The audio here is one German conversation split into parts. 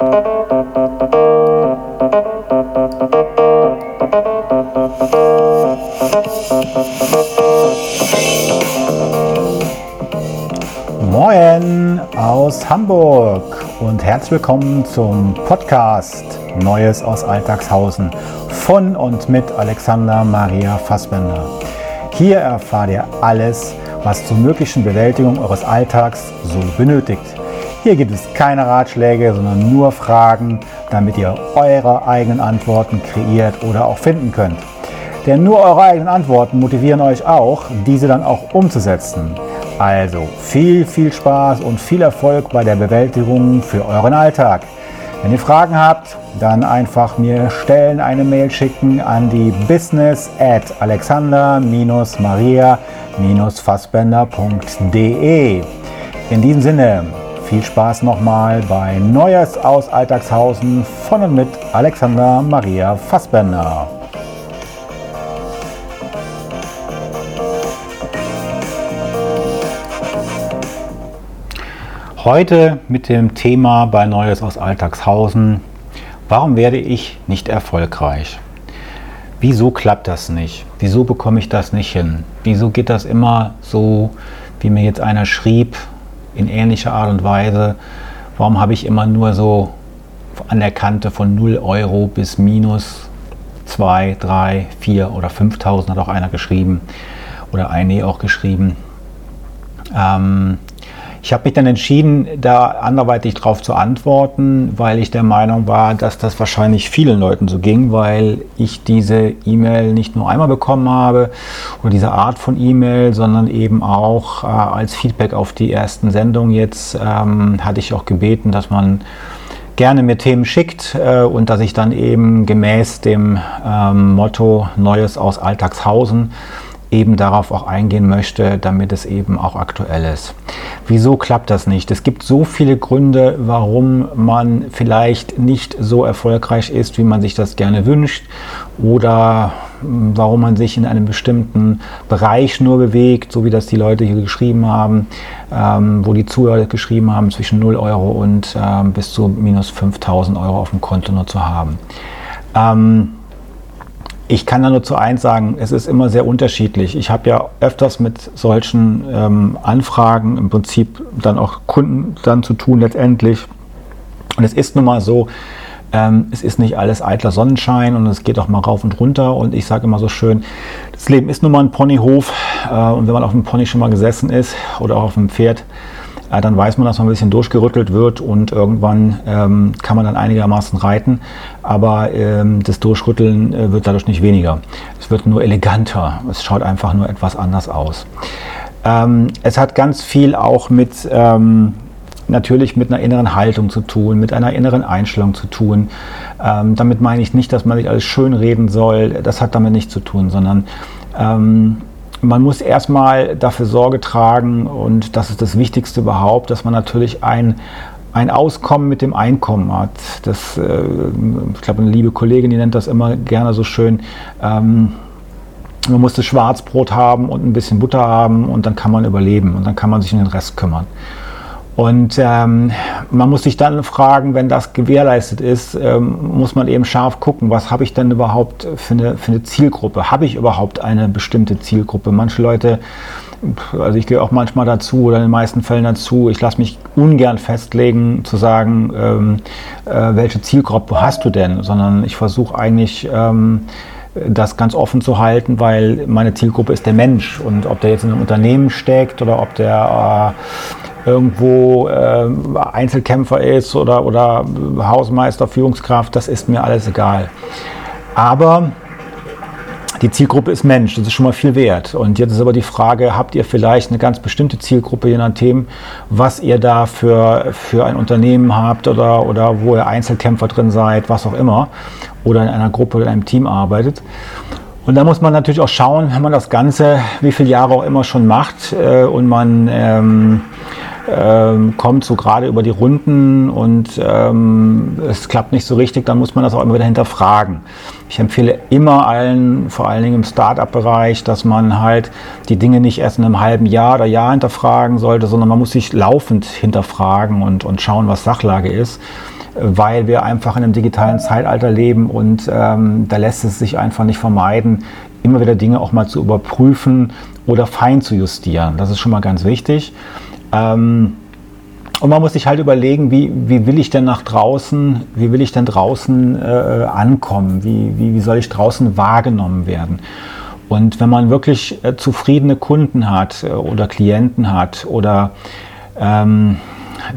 Moin aus Hamburg und herzlich willkommen zum Podcast Neues aus Alltagshausen von und mit Alexander Maria Fassbender. Hier erfahrt ihr alles, was zur möglichen Bewältigung eures Alltags so benötigt. Hier gibt es keine Ratschläge, sondern nur Fragen, damit ihr eure eigenen Antworten kreiert oder auch finden könnt. Denn nur eure eigenen Antworten motivieren euch auch, diese dann auch umzusetzen. Also viel, viel Spaß und viel Erfolg bei der Bewältigung für euren Alltag. Wenn ihr Fragen habt, dann einfach mir stellen, eine Mail schicken an die business at alexander-maria-fassbender.de. In diesem Sinne, viel Spaß nochmal bei Neues aus Alltagshausen von und mit Alexander Maria Fassbender. Heute mit dem Thema bei Neues aus Alltagshausen. Warum werde ich nicht erfolgreich? Wieso klappt das nicht? Wieso bekomme ich das nicht hin? Wieso geht das immer so, wie mir jetzt einer schrieb, in ähnlicher Art und Weise? Warum habe ich immer nur so an der Kante von 0 Euro bis minus 2, 3, 4 oder 5000 hat auch einer geschrieben oder eine auch geschrieben. Ähm, ich habe mich dann entschieden, da anderweitig darauf zu antworten, weil ich der Meinung war, dass das wahrscheinlich vielen Leuten so ging, weil ich diese E-Mail nicht nur einmal bekommen habe oder diese Art von E-Mail, sondern eben auch äh, als Feedback auf die ersten Sendungen jetzt ähm, hatte ich auch gebeten, dass man gerne mir Themen schickt äh, und dass ich dann eben gemäß dem ähm, Motto Neues aus Alltagshausen eben darauf auch eingehen möchte, damit es eben auch aktuell ist. Wieso klappt das nicht? Es gibt so viele Gründe, warum man vielleicht nicht so erfolgreich ist, wie man sich das gerne wünscht oder hm, warum man sich in einem bestimmten Bereich nur bewegt, so wie das die Leute hier geschrieben haben, ähm, wo die Zuhörer geschrieben haben, zwischen 0 Euro und ähm, bis zu minus 5000 Euro auf dem Konto nur zu haben. Ähm, ich kann da nur zu eins sagen, es ist immer sehr unterschiedlich. Ich habe ja öfters mit solchen ähm, Anfragen im Prinzip dann auch Kunden dann zu tun letztendlich. Und es ist nun mal so, ähm, es ist nicht alles eitler Sonnenschein und es geht auch mal rauf und runter. Und ich sage immer so schön, das Leben ist nun mal ein Ponyhof. Äh, und wenn man auf einem Pony schon mal gesessen ist oder auch auf einem Pferd, äh, dann weiß man, dass man ein bisschen durchgerüttelt wird und irgendwann ähm, kann man dann einigermaßen reiten, aber ähm, das Durchrütteln äh, wird dadurch nicht weniger. Es wird nur eleganter, es schaut einfach nur etwas anders aus. Ähm, es hat ganz viel auch mit ähm, natürlich mit einer inneren Haltung zu tun, mit einer inneren Einstellung zu tun. Ähm, damit meine ich nicht, dass man sich alles schön reden soll, das hat damit nichts zu tun, sondern ähm, man muss erstmal dafür Sorge tragen und das ist das Wichtigste überhaupt, dass man natürlich ein, ein Auskommen mit dem Einkommen hat. Das, äh, ich glaube, eine liebe Kollegin, die nennt das immer gerne so schön. Ähm, man muss das Schwarzbrot haben und ein bisschen Butter haben und dann kann man überleben und dann kann man sich um den Rest kümmern. Und ähm, man muss sich dann fragen, wenn das gewährleistet ist, ähm, muss man eben scharf gucken, was habe ich denn überhaupt für eine, für eine Zielgruppe? Habe ich überhaupt eine bestimmte Zielgruppe? Manche Leute, also ich gehe auch manchmal dazu oder in den meisten Fällen dazu, ich lasse mich ungern festlegen zu sagen, ähm, äh, welche Zielgruppe hast du denn, sondern ich versuche eigentlich, ähm, das ganz offen zu halten, weil meine Zielgruppe ist der Mensch und ob der jetzt in einem Unternehmen steckt oder ob der äh, irgendwo äh, Einzelkämpfer ist oder, oder Hausmeister, Führungskraft, das ist mir alles egal. Aber die Zielgruppe ist Mensch, das ist schon mal viel wert. Und jetzt ist aber die Frage, habt ihr vielleicht eine ganz bestimmte Zielgruppe, je nachdem, was ihr da für, für ein Unternehmen habt oder, oder wo ihr Einzelkämpfer drin seid, was auch immer, oder in einer Gruppe oder in einem Team arbeitet. Und da muss man natürlich auch schauen, wenn man das Ganze, wie viele Jahre auch immer schon macht äh, und man ähm, ähm, kommt so gerade über die Runden und ähm, es klappt nicht so richtig, dann muss man das auch immer wieder hinterfragen. Ich empfehle immer allen, vor allen Dingen im Start-up-Bereich, dass man halt die Dinge nicht erst in einem halben Jahr oder Jahr hinterfragen sollte, sondern man muss sich laufend hinterfragen und, und schauen, was Sachlage ist weil wir einfach in einem digitalen Zeitalter leben und ähm, da lässt es sich einfach nicht vermeiden, immer wieder Dinge auch mal zu überprüfen oder fein zu justieren. Das ist schon mal ganz wichtig. Ähm, und man muss sich halt überlegen, wie, wie will ich denn nach draußen, wie will ich denn draußen äh, ankommen? Wie, wie, wie soll ich draußen wahrgenommen werden? Und wenn man wirklich äh, zufriedene Kunden hat äh, oder Klienten hat oder ähm,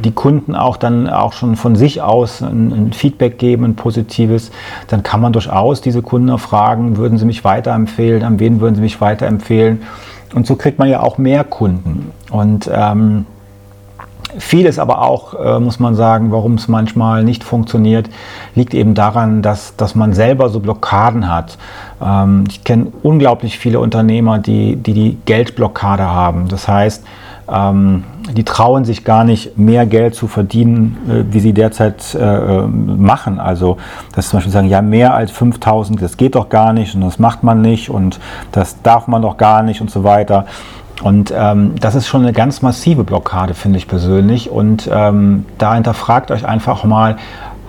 die Kunden auch dann auch schon von sich aus ein, ein, Feedback geben, ein positives, dann kann man durchaus diese Kunden fragen, würden sie mich weiterempfehlen, an wen würden sie mich weiterempfehlen? Und so kriegt man ja auch mehr Kunden. Und ähm, Vieles aber auch, äh, muss man sagen, warum es manchmal nicht funktioniert, liegt eben daran, dass, dass man selber so Blockaden hat. Ähm, ich kenne unglaublich viele Unternehmer, die, die die Geldblockade haben. Das heißt, ähm, die trauen sich gar nicht, mehr Geld zu verdienen, äh, wie sie derzeit äh, äh machen. Also, dass zum Beispiel sagen, ja, mehr als 5000, das geht doch gar nicht und das macht man nicht und das darf man doch gar nicht und so weiter. Und ähm, das ist schon eine ganz massive Blockade, finde ich persönlich. Und ähm, da hinterfragt euch einfach mal,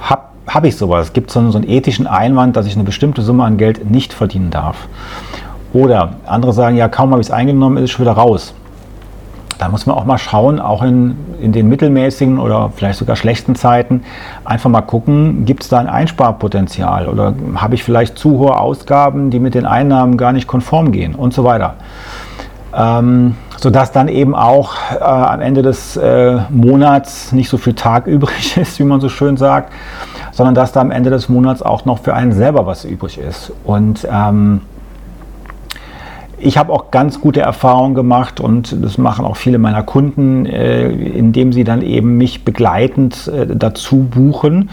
habe hab ich sowas? Gibt es so, so einen ethischen Einwand, dass ich eine bestimmte Summe an Geld nicht verdienen darf? Oder andere sagen, ja, kaum habe ich es eingenommen, ist es schon wieder raus. Da muss man auch mal schauen, auch in, in den mittelmäßigen oder vielleicht sogar schlechten Zeiten, einfach mal gucken, gibt es da ein Einsparpotenzial oder habe ich vielleicht zu hohe Ausgaben, die mit den Einnahmen gar nicht konform gehen und so weiter ähm, sodass dann eben auch äh, am Ende des äh, Monats nicht so viel Tag übrig ist, wie man so schön sagt, sondern dass da am Ende des Monats auch noch für einen selber was übrig ist. Und ähm, ich habe auch ganz gute Erfahrungen gemacht und das machen auch viele meiner Kunden, äh, indem sie dann eben mich begleitend äh, dazu buchen,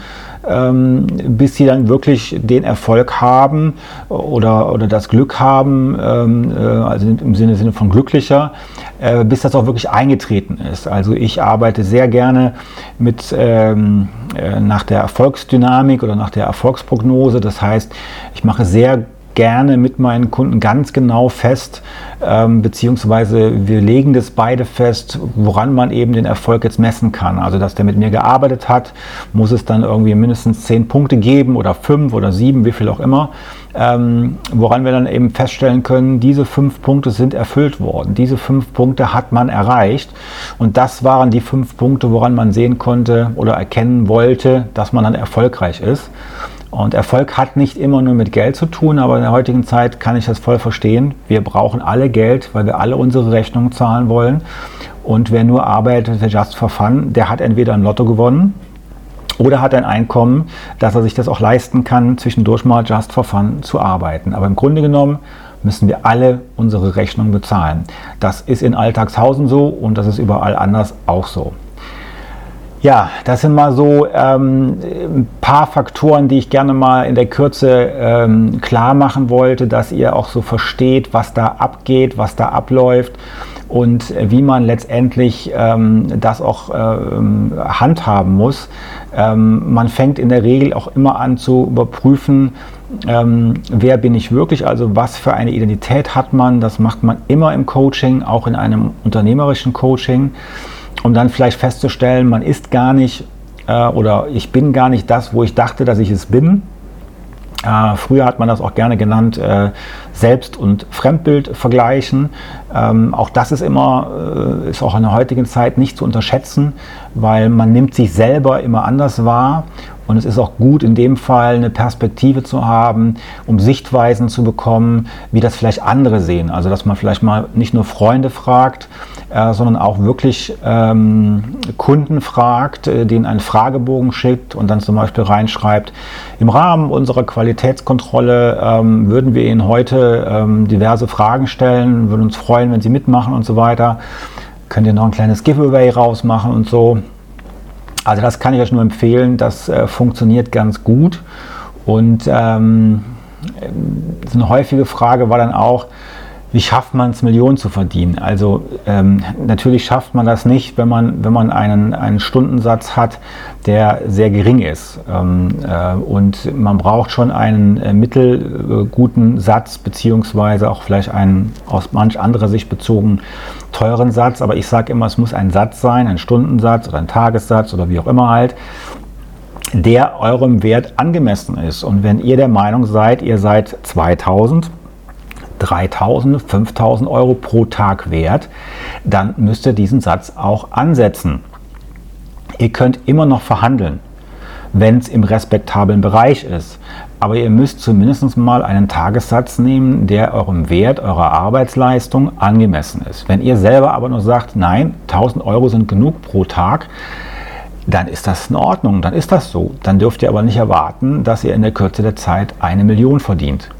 ähm, bis sie dann wirklich den Erfolg haben oder, oder das Glück haben, ähm, äh, also im Sinne, Sinne von glücklicher, äh, bis das auch wirklich eingetreten ist. Also ich arbeite sehr gerne mit ähm, äh, nach der Erfolgsdynamik oder nach der Erfolgsprognose. Das heißt, ich mache sehr gerne mit meinen Kunden ganz genau fest, ähm, beziehungsweise wir legen das beide fest, woran man eben den Erfolg jetzt messen kann. Also, dass der mit mir gearbeitet hat, muss es dann irgendwie mindestens zehn Punkte geben oder fünf oder sieben, wie viel auch immer, ähm, woran wir dann eben feststellen können, diese fünf Punkte sind erfüllt worden. Diese fünf Punkte hat man erreicht und das waren die fünf Punkte, woran man sehen konnte oder erkennen wollte, dass man dann erfolgreich ist. Und Erfolg hat nicht immer nur mit Geld zu tun, aber in der heutigen Zeit kann ich das voll verstehen. Wir brauchen alle Geld, weil wir alle unsere Rechnungen zahlen wollen. Und wer nur arbeitet, just for fun, der hat entweder ein Lotto gewonnen oder hat ein Einkommen, dass er sich das auch leisten kann, zwischendurch mal just for fun zu arbeiten. Aber im Grunde genommen müssen wir alle unsere Rechnungen bezahlen. Das ist in Alltagshausen so und das ist überall anders auch so. Ja, das sind mal so ähm, ein paar Faktoren, die ich gerne mal in der Kürze ähm, klar machen wollte, dass ihr auch so versteht, was da abgeht, was da abläuft und wie man letztendlich ähm, das auch ähm, handhaben muss. Ähm, man fängt in der Regel auch immer an zu überprüfen, ähm, wer bin ich wirklich, also was für eine Identität hat man. Das macht man immer im Coaching, auch in einem unternehmerischen Coaching um dann vielleicht festzustellen, man ist gar nicht äh, oder ich bin gar nicht das, wo ich dachte, dass ich es bin. Äh, früher hat man das auch gerne genannt, äh, Selbst- und Fremdbild vergleichen. Ähm, auch das ist immer, äh, ist auch in der heutigen Zeit nicht zu unterschätzen, weil man nimmt sich selber immer anders wahr und es ist auch gut, in dem Fall eine Perspektive zu haben, um Sichtweisen zu bekommen, wie das vielleicht andere sehen. Also, dass man vielleicht mal nicht nur Freunde fragt, äh, sondern auch wirklich ähm, Kunden fragt, äh, denen einen Fragebogen schickt und dann zum Beispiel reinschreibt, im Rahmen unserer Qualitätskontrolle ähm, würden wir Ihnen heute ähm, diverse Fragen stellen, würden uns freuen, wenn Sie mitmachen und so weiter. Könnt ihr noch ein kleines Giveaway rausmachen und so. Also das kann ich euch nur empfehlen, das äh, funktioniert ganz gut. Und ähm, eine häufige Frage war dann auch, wie schafft man es, Millionen zu verdienen? Also ähm, natürlich schafft man das nicht, wenn man, wenn man einen, einen Stundensatz hat, der sehr gering ist. Ähm, äh, und man braucht schon einen äh, mittelguten Satz, beziehungsweise auch vielleicht einen aus manch anderer Sicht bezogen teuren Satz. Aber ich sage immer, es muss ein Satz sein, ein Stundensatz oder ein Tagessatz oder wie auch immer halt der eurem Wert angemessen ist. Und wenn ihr der Meinung seid, ihr seid 2000, 3000, 5000 Euro pro Tag wert, dann müsst ihr diesen Satz auch ansetzen. Ihr könnt immer noch verhandeln, wenn es im respektablen Bereich ist. Aber ihr müsst zumindest mal einen Tagessatz nehmen, der eurem Wert, eurer Arbeitsleistung angemessen ist. Wenn ihr selber aber nur sagt, nein, 1000 Euro sind genug pro Tag, dann ist das in Ordnung, dann ist das so. Dann dürft ihr aber nicht erwarten, dass ihr in der Kürze der Zeit eine Million verdient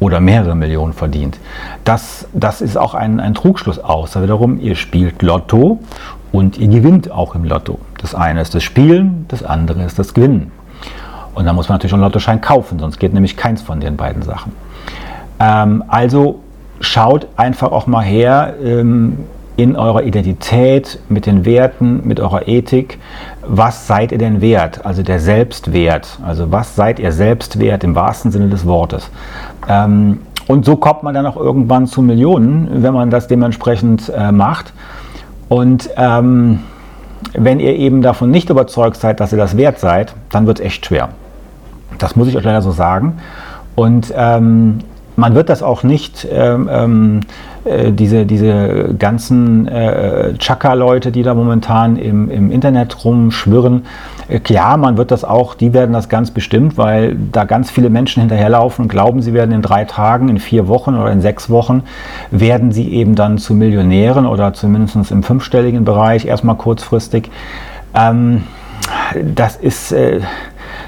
oder mehrere Millionen verdient. Das, das ist auch ein, ein Trugschluss, außer wiederum, ihr spielt Lotto und ihr gewinnt auch im Lotto. Das eine ist das Spielen, das andere ist das Gewinnen. Und da muss man natürlich einen Lottoschein kaufen, sonst geht nämlich keins von den beiden Sachen. Ähm, also schaut einfach auch mal her ähm, in eurer Identität, mit den Werten, mit eurer Ethik. Was seid ihr denn wert? Also der Selbstwert. Also was seid ihr selbst wert im wahrsten Sinne des Wortes? Ähm, und so kommt man dann auch irgendwann zu Millionen, wenn man das dementsprechend äh, macht. Und ähm, wenn ihr eben davon nicht überzeugt seid, dass ihr das wert seid, dann wird es echt schwer. Das muss ich euch leider so sagen. Und ähm, man wird das auch nicht, ähm, ähm, äh, diese, diese ganzen äh, Chaka-Leute, die da momentan im, im Internet rumschwirren, äh, ja, man wird das auch, die werden das ganz bestimmt, weil da ganz viele Menschen hinterherlaufen und glauben, sie werden in drei Tagen, in vier Wochen oder in sechs Wochen, werden sie eben dann zu Millionären oder zumindest im fünfstelligen Bereich, erstmal kurzfristig. Ähm, das ist... Äh,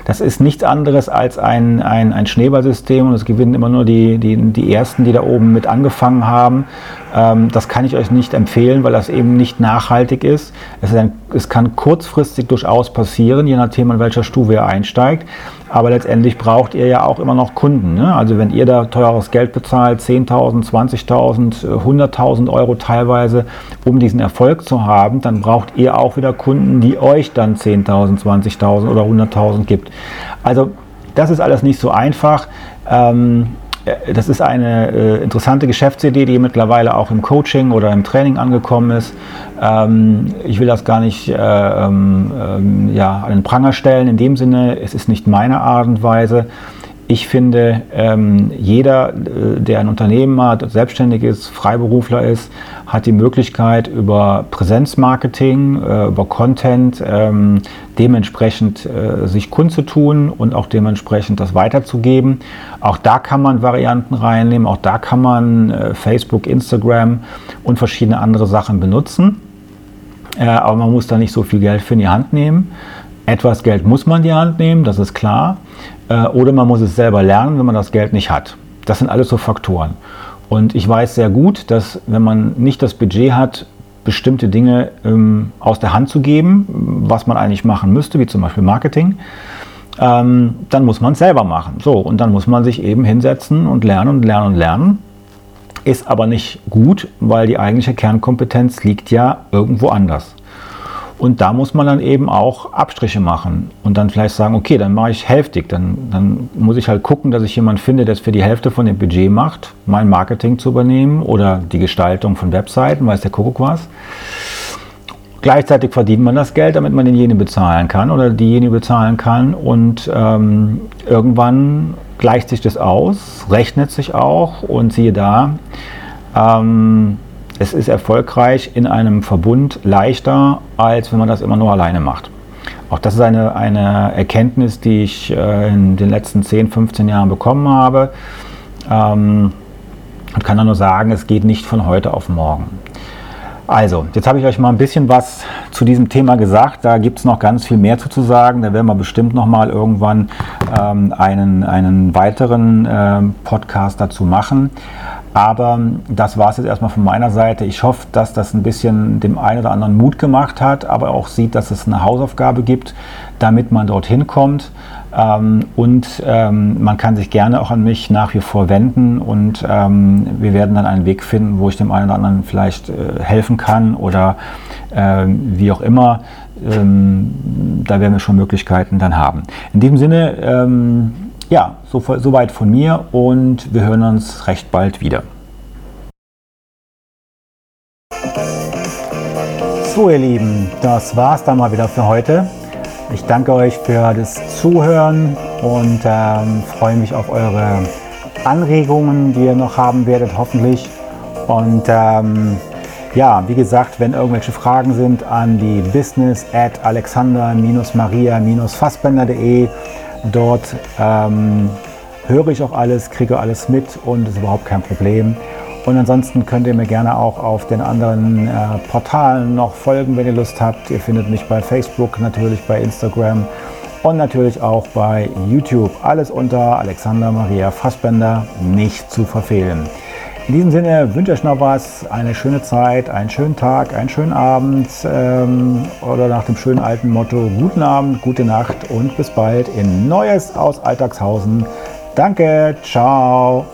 das ist nichts anderes als ein, ein, ein Schneeballsystem und es gewinnen immer nur die, die, die Ersten, die da oben mit angefangen haben. Ähm, das kann ich euch nicht empfehlen, weil das eben nicht nachhaltig ist. Es, ist ein, es kann kurzfristig durchaus passieren, je nachdem, an welcher Stufe ihr einsteigt. Aber letztendlich braucht ihr ja auch immer noch Kunden. Ne? Also wenn ihr da teures Geld bezahlt, 10.000, 20.000, 100.000 Euro teilweise, um diesen Erfolg zu haben, dann braucht ihr auch wieder Kunden, die euch dann 10.000, 20.000 oder 100.000 gibt. Also das ist alles nicht so einfach. Ähm, äh, das ist eine äh, interessante Geschäftsidee, die mittlerweile auch im Coaching oder im Training angekommen ist. Ähm, ich will das gar nicht äh, ähm, ähm, ja, an den Pranger stellen. In dem Sinne, es ist nicht meine Art und Weise. Ich finde, ähm, jeder, äh, der ein Unternehmen hat, selbstständig ist, Freiberufler ist, hat die Möglichkeit über Präsenzmarketing, äh, über Content ähm, dementsprechend äh, sich kundzutun und auch dementsprechend das weiterzugeben. Auch da kann man Varianten reinnehmen, auch da kann man äh, Facebook, Instagram und verschiedene andere Sachen benutzen. Äh, aber man muss da nicht so viel Geld für in die Hand nehmen. Etwas Geld muss man in die Hand nehmen, das ist klar. Äh, oder man muss es selber lernen, wenn man das Geld nicht hat. Das sind alles so Faktoren. Und ich weiß sehr gut, dass wenn man nicht das Budget hat, bestimmte Dinge ähm, aus der Hand zu geben, was man eigentlich machen müsste, wie zum Beispiel Marketing, ähm, dann muss man es selber machen. So, und dann muss man sich eben hinsetzen und lernen und lernen und lernen. Ist aber nicht gut, weil die eigentliche Kernkompetenz liegt ja irgendwo anders. Und da muss man dann eben auch Abstriche machen und dann vielleicht sagen, okay, dann mache ich hälftig. Dann, dann muss ich halt gucken, dass ich jemanden finde, der es für die Hälfte von dem Budget macht, mein Marketing zu übernehmen oder die Gestaltung von Webseiten, weiß der Kuckuck was. Gleichzeitig verdient man das Geld, damit man denjenigen bezahlen kann oder diejenige bezahlen kann. Und ähm, irgendwann gleicht sich das aus, rechnet sich auch und siehe da, ähm, es ist erfolgreich in einem Verbund leichter, als wenn man das immer nur alleine macht. Auch das ist eine, eine Erkenntnis, die ich äh, in den letzten 10, 15 Jahren bekommen habe. Ähm, und kann nur sagen, es geht nicht von heute auf morgen. Also, jetzt habe ich euch mal ein bisschen was zu diesem Thema gesagt. Da gibt es noch ganz viel mehr zu, zu sagen. Da werden wir bestimmt noch mal irgendwann ähm, einen, einen weiteren äh, Podcast dazu machen. Aber das war es jetzt erstmal von meiner Seite. Ich hoffe, dass das ein bisschen dem einen oder anderen Mut gemacht hat, aber auch sieht, dass es eine Hausaufgabe gibt, damit man dorthin kommt. Ähm, und ähm, man kann sich gerne auch an mich nach wie vor wenden und ähm, wir werden dann einen Weg finden, wo ich dem einen oder anderen vielleicht äh, helfen kann oder wie auch immer. Da werden wir schon Möglichkeiten dann haben. In diesem Sinne, ja, so, soweit von mir und wir hören uns recht bald wieder. So ihr Lieben, das war's dann mal wieder für heute. Ich danke euch für das Zuhören und ähm, freue mich auf eure Anregungen, die ihr noch haben werdet, hoffentlich. Und ähm, ja, wie gesagt, wenn irgendwelche Fragen sind, an die business at alexander-maria-fassbender.de. Dort ähm, höre ich auch alles, kriege alles mit und ist überhaupt kein Problem. Und ansonsten könnt ihr mir gerne auch auf den anderen äh, Portalen noch folgen, wenn ihr Lust habt. Ihr findet mich bei Facebook, natürlich bei Instagram und natürlich auch bei YouTube. Alles unter Alexander Maria Fassbender nicht zu verfehlen. In diesem Sinne wünsche ich noch was, eine schöne Zeit, einen schönen Tag, einen schönen Abend ähm, oder nach dem schönen alten Motto guten Abend, gute Nacht und bis bald in Neues aus Alltagshausen. Danke, ciao.